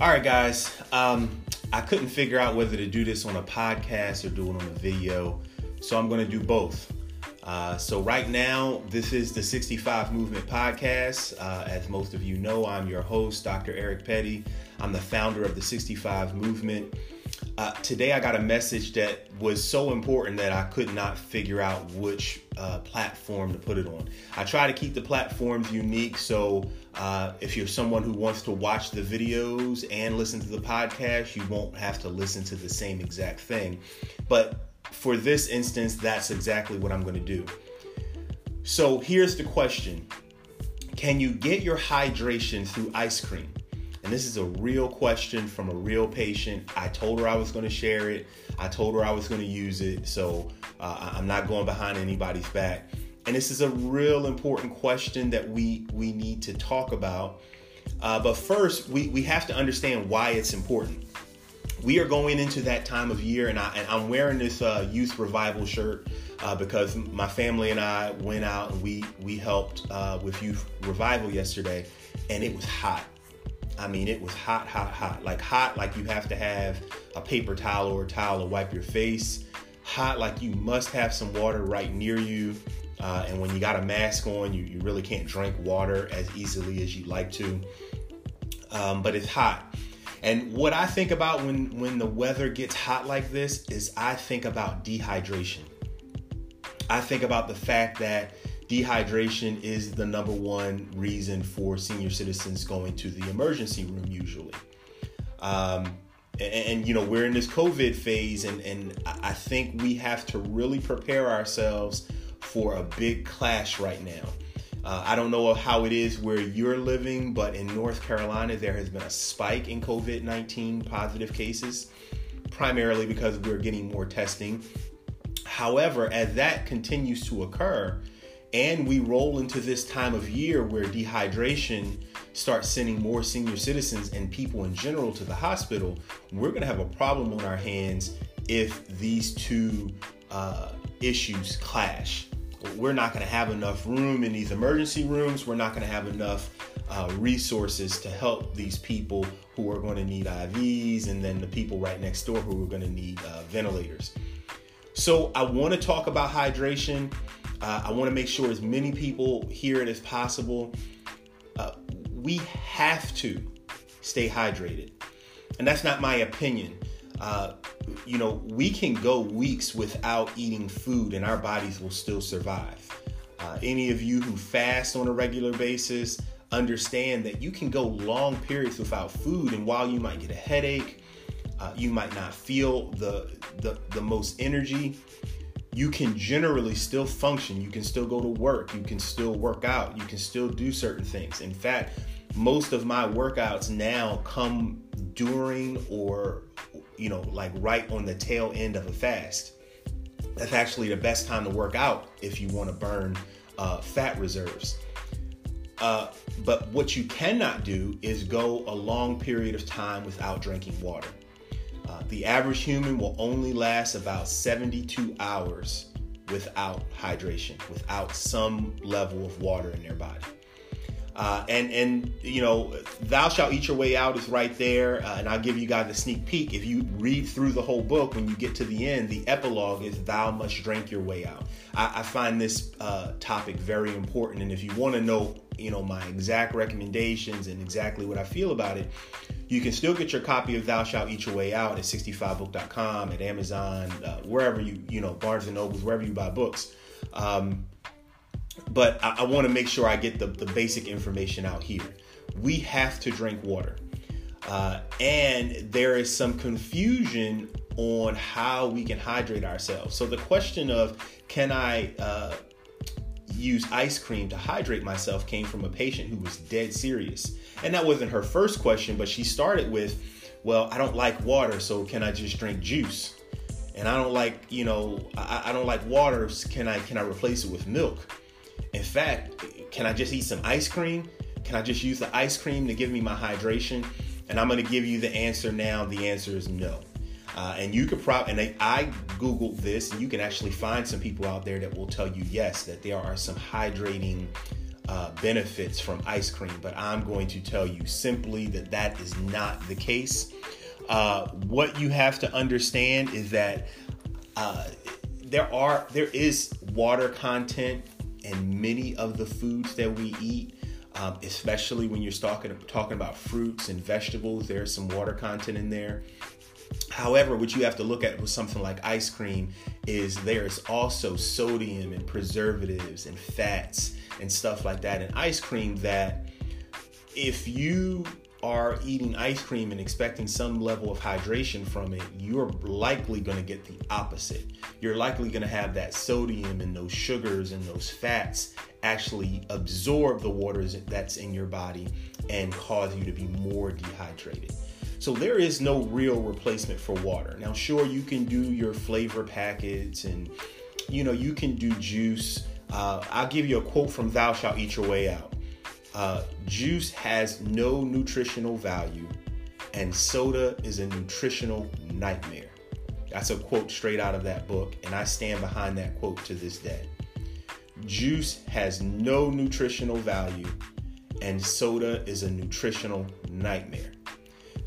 All right, guys. Um, I couldn't figure out whether to do this on a podcast or do it on a video, so I'm going to do both. Uh, so, right now, this is the 65 Movement Podcast. Uh, as most of you know, I'm your host, Dr. Eric Petty. I'm the founder of the 65 Movement. Uh, today, I got a message that was so important that I could not figure out which uh, platform to put it on. I try to keep the platforms unique, so uh, if you're someone who wants to watch the videos and listen to the podcast, you won't have to listen to the same exact thing. But for this instance, that's exactly what I'm going to do. So here's the question Can you get your hydration through ice cream? And this is a real question from a real patient. I told her I was going to share it. I told her I was going to use it. So uh, I'm not going behind anybody's back. And this is a real important question that we we need to talk about. Uh, but first, we, we have to understand why it's important. We are going into that time of year, and, I, and I'm wearing this uh, youth revival shirt uh, because my family and I went out and we we helped uh, with youth revival yesterday, and it was hot I mean, it was hot, hot, hot. Like hot, like you have to have a paper towel or a towel to wipe your face. Hot, like you must have some water right near you. Uh, and when you got a mask on, you, you really can't drink water as easily as you'd like to. Um, but it's hot. And what I think about when, when the weather gets hot like this is I think about dehydration. I think about the fact that dehydration is the number one reason for senior citizens going to the emergency room usually. Um, and, and, you know we're in this COVID phase, and and I think we have to really prepare ourselves for a big clash right now. Uh, I don't know how it is where you're living, but in North Carolina there has been a spike in COVID 19 positive cases, primarily because we're getting more testing. However, as that continues to occur, and we roll into this time of year where dehydration starts sending more senior citizens and people in general to the hospital, we're going to have a problem on our hands if these two uh, issues clash. We're not going to have enough room in these emergency rooms. We're not going to have enough uh, resources to help these people who are going to need IVs and then the people right next door who are going to need uh, ventilators. So, I want to talk about hydration. Uh, I want to make sure as many people hear it as possible. Uh, we have to stay hydrated. And that's not my opinion. Uh, you know, we can go weeks without eating food and our bodies will still survive. Uh, any of you who fast on a regular basis understand that you can go long periods without food, and while you might get a headache, uh, you might not feel the, the, the most energy you can generally still function. You can still go to work. You can still work out. You can still do certain things. In fact, most of my workouts now come during or, you know, like right on the tail end of a fast. That's actually the best time to work out if you want to burn uh, fat reserves. Uh, but what you cannot do is go a long period of time without drinking water. Uh, the average human will only last about 72 hours without hydration, without some level of water in their body. Uh, and and you know, thou shalt eat your way out is right there, uh, and I'll give you guys a sneak peek. If you read through the whole book, when you get to the end, the epilogue is thou must drink your way out. I, I find this uh, topic very important, and if you want to know, you know, my exact recommendations and exactly what I feel about it, you can still get your copy of Thou Shalt Eat Your Way Out at 65book.com, at Amazon, uh, wherever you, you know, Barnes and Nobles, wherever you buy books. Um, but I, I want to make sure I get the, the basic information out here. We have to drink water. Uh, and there is some confusion on how we can hydrate ourselves. So the question of can I uh, use ice cream to hydrate myself came from a patient who was dead serious. And that wasn't her first question, but she started with, Well, I don't like water, so can I just drink juice? And I don't like, you know, I, I don't like water. Can I can I replace it with milk? In fact, can I just eat some ice cream? Can I just use the ice cream to give me my hydration? And I'm going to give you the answer now. The answer is no. Uh, and you could probably, and I, I Googled this, and you can actually find some people out there that will tell you yes, that there are some hydrating uh, benefits from ice cream, but I'm going to tell you simply that that is not the case. Uh, what you have to understand is that uh, there are there is water content in many of the foods that we eat. Um, especially when you're talking talking about fruits and vegetables, there's some water content in there. However, what you have to look at with something like ice cream is there is also sodium and preservatives and fats and stuff like that in ice cream that if you are eating ice cream and expecting some level of hydration from it, you're likely going to get the opposite. You're likely going to have that sodium and those sugars and those fats actually absorb the water that's in your body and cause you to be more dehydrated. So there is no real replacement for water. Now, sure, you can do your flavor packets and you know you can do juice. Uh, I'll give you a quote from Thou Shalt Eat Your Way Out. Uh, juice has no nutritional value, and soda is a nutritional nightmare. That's a quote straight out of that book, and I stand behind that quote to this day. Juice has no nutritional value, and soda is a nutritional nightmare.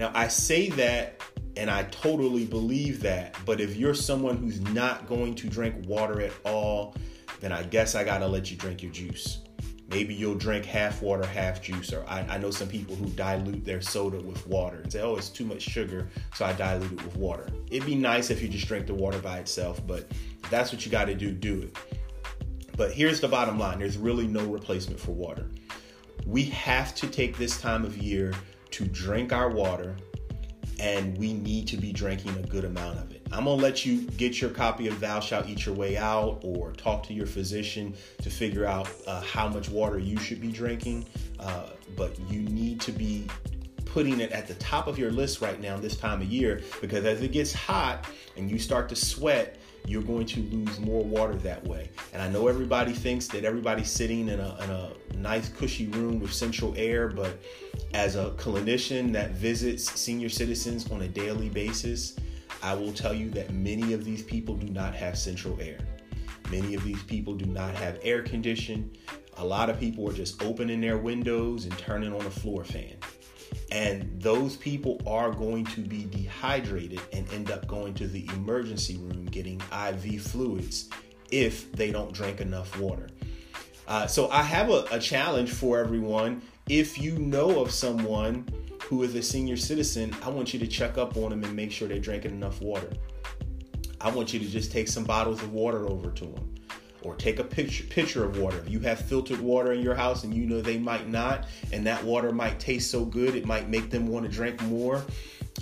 Now, I say that and I totally believe that, but if you're someone who's not going to drink water at all, then I guess I gotta let you drink your juice. Maybe you'll drink half water, half juice, or I, I, know some people who dilute their soda with water and say, oh, it's too much sugar, so I dilute it with water. It'd be nice if you just drink the water by itself, but that's what you gotta do, do it. But here's the bottom line there's really no replacement for water. We have to take this time of year to drink our water, and we need to be drinking a good amount of it. I'm gonna let you get your copy of Thou Shalt Eat Your Way Out or talk to your physician to figure out uh, how much water you should be drinking. Uh, but you need to be putting it at the top of your list right now this time of year because as it gets hot and you start to sweat, you're going to lose more water that way. And I know everybody thinks that everybody's sitting in a, in a nice, cushy room with central air, but as a clinician that visits senior citizens on a daily basis, I will tell you that many of these people do not have central air. Many of these people do not have air condition. A lot of people are just opening their windows and turning on a floor fan. And those people are going to be dehydrated and end up going to the emergency room getting IV fluids if they don't drink enough water. Uh, so I have a, a challenge for everyone. If you know of someone who is a senior citizen, I want you to check up on them and make sure they're drinking enough water. I want you to just take some bottles of water over to them or take a picture pitcher of water. If you have filtered water in your house and you know they might not, and that water might taste so good, it might make them want to drink more.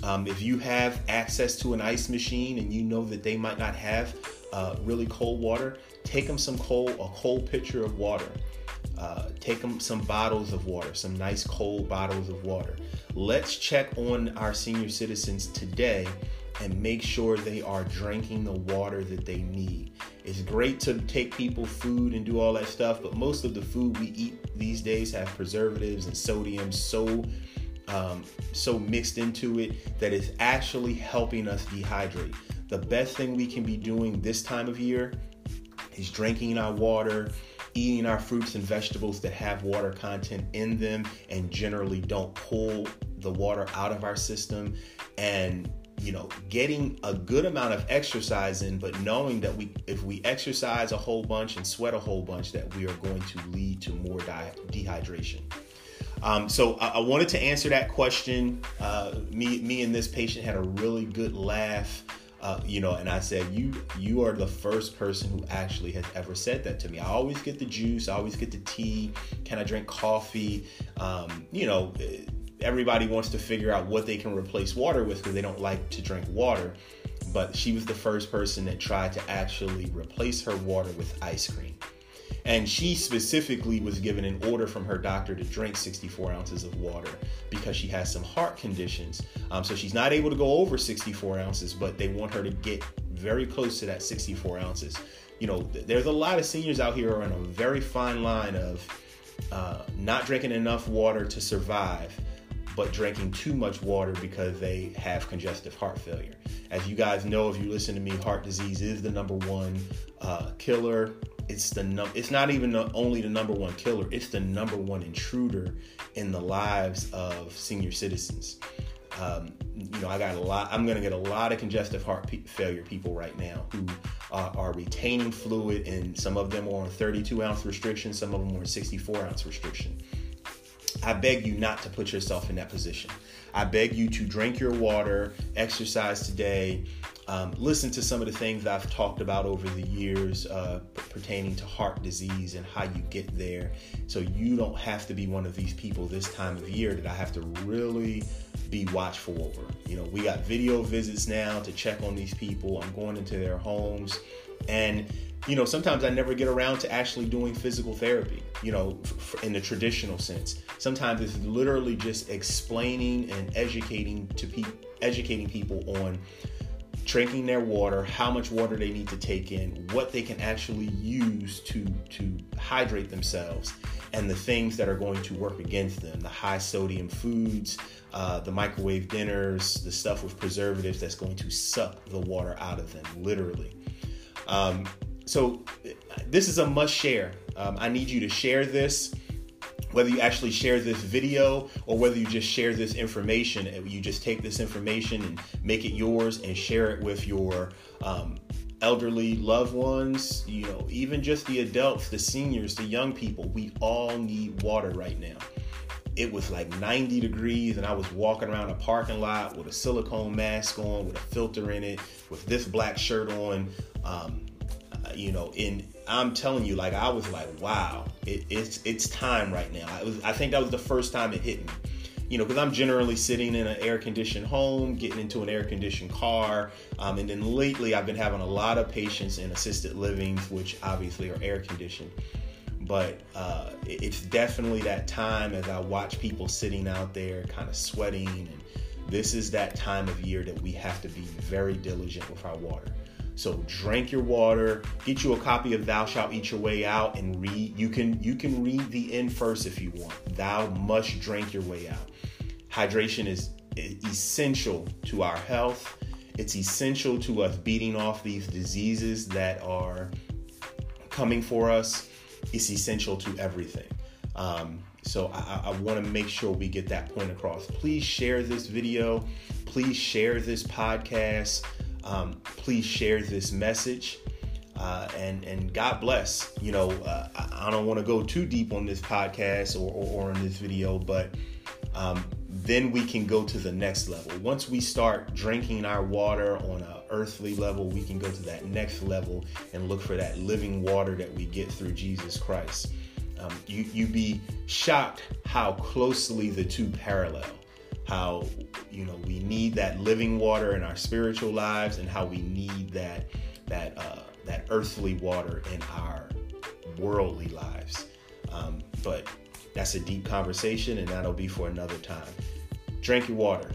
Um, if you have access to an ice machine and you know that they might not have uh, really cold water, take them some cold, a cold pitcher of water. Uh, take them some bottles of water, some nice cold bottles of water. Let's check on our senior citizens today and make sure they are drinking the water that they need. It's great to take people food and do all that stuff, but most of the food we eat these days have preservatives and sodium so um, so mixed into it that it's actually helping us dehydrate. The best thing we can be doing this time of year is drinking our water, eating our fruits and vegetables that have water content in them and generally don't pull the water out of our system and you know, getting a good amount of exercise in, but knowing that we, if we exercise a whole bunch and sweat a whole bunch, that we are going to lead to more di- dehydration. Um, so I, I, wanted to answer that question. Uh, me, me and this patient had a really good laugh. Uh, you know, and I said, you you are the first person who actually has ever said that to me. I always get the juice, I always get the tea. Can I drink coffee? Um, you know, everybody wants to figure out what they can replace water with because they don't like to drink water. But she was the first person that tried to actually replace her water with ice cream. And she specifically was given an order from her doctor to drink 64 ounces of water because she has some heart conditions. Um, so she's not able to go over 64 ounces, but they want her to get very close to that 64 ounces. You know, there's a lot of seniors out here are on a very fine line of uh, not drinking enough water to survive but drinking too much water because they have congestive heart failure. As you guys know, if you listen to me, heart disease is the number one uh, killer. It's the num- it's not even the, only the number one killer. It's the number one intruder in the lives of senior citizens. Um, you know i got a lot i'm to get a lot of congestive heart pe- failure people right now who uh, are retaining fluid and some of them are on 32 ounce restriction some of them are on 64 ounce restriction I beg you not to put yourself in that position. I beg you to drink your water, exercise today, um, listen to some of the things I've talked about over the years uh, p- pertaining to heart disease and how you get there. So you don't have to be one of these people this time of year that I have to really be watchful over. You know, we got video visits now to check on these people. I'm going into their homes. And you know, sometimes I never get around to actually doing physical therapy, you know, in the traditional sense. Sometimes it's literally just explaining and educating to people, educating people on drinking their water, how much water they need to take in, what they can actually use to to hydrate themselves, and the things that are going to work against them. The high sodium foods, uh, the microwave dinners, the stuff with preservatives that's going to suck the water out of them, literally. Um, so this is a must share. Um, I need you to share this, whether you actually share this video or whether you just share this information. You just take this information and make it yours and share it with your um, elderly loved ones, you know, even just the adults, the seniors, the young people. We all need water right now. It was like 90 degrees, and I was walking around a parking lot with a silicone mask on, with a filter in it, with this black shirt on. Um, you know, in I'm telling you, like I was like, wow, it, it's it's time right now. I was I think that was the first time it hit me. You know, because I'm generally sitting in an air conditioned home, getting into an air conditioned car, um, and then lately I've been having a lot of patients in assisted livings, which obviously are air conditioned. But uh, it's definitely that time as I watch people sitting out there, kind of sweating, and this is that time of year that we have to be very diligent with our water. So drink your water, get you a copy of Thou Shalt Eat Your Way Out and read. You can you can read the end first if you want. Thou must drink your way out. Hydration is essential to our health. It's essential to us beating off these diseases that are coming for us. It's essential to everything. Um, so I, I want to make sure we get that point across. Please share this video. Please share this podcast. Um, please share this message. Uh, and and God bless. You know, uh, I, don't want to go too deep on this podcast or, or, or in this video, but um, then we can go to the next level. Once we start drinking our water on an earthly level, we can go to that next level and look for that living water that we get through Jesus Christ. Um, you you be shocked how closely the two parallel how you know we need that living water in our spiritual lives and how we need that that uh, that earthly water in our worldly lives. Um, but that's a deep conversation and that'll be for another time. Drink your water.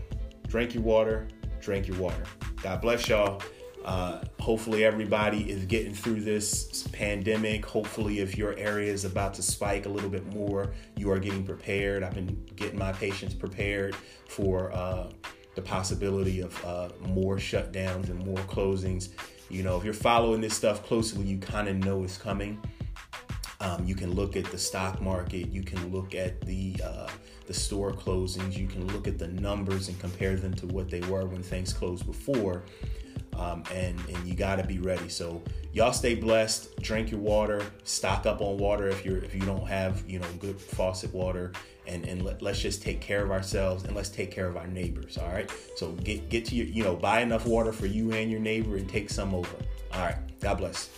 Drink your water. Drink your water god bless y'all uh, hopefully, everybody is getting through this pandemic. Hopefully, if your area is about to spike a little bit more, you are getting prepared. I've been getting my patients prepared for uh, the possibility of uh, more shutdowns and more closings. You know, if you're following this stuff closely, you kind of know it's coming. Um, you can look at the stock market. You can look at the uh, the store closings. You can look at the numbers and compare them to what they were when things closed before um, and and you got to be ready. So y'all stay blessed. Drink your water. Stock up on water if you're if you don't have you know good faucet water. And, and let, let's just take care of ourselves and let's take care of our neighbors. All right. So get get to your you know buy enough water for you and your neighbor and take some over. All right. God bless.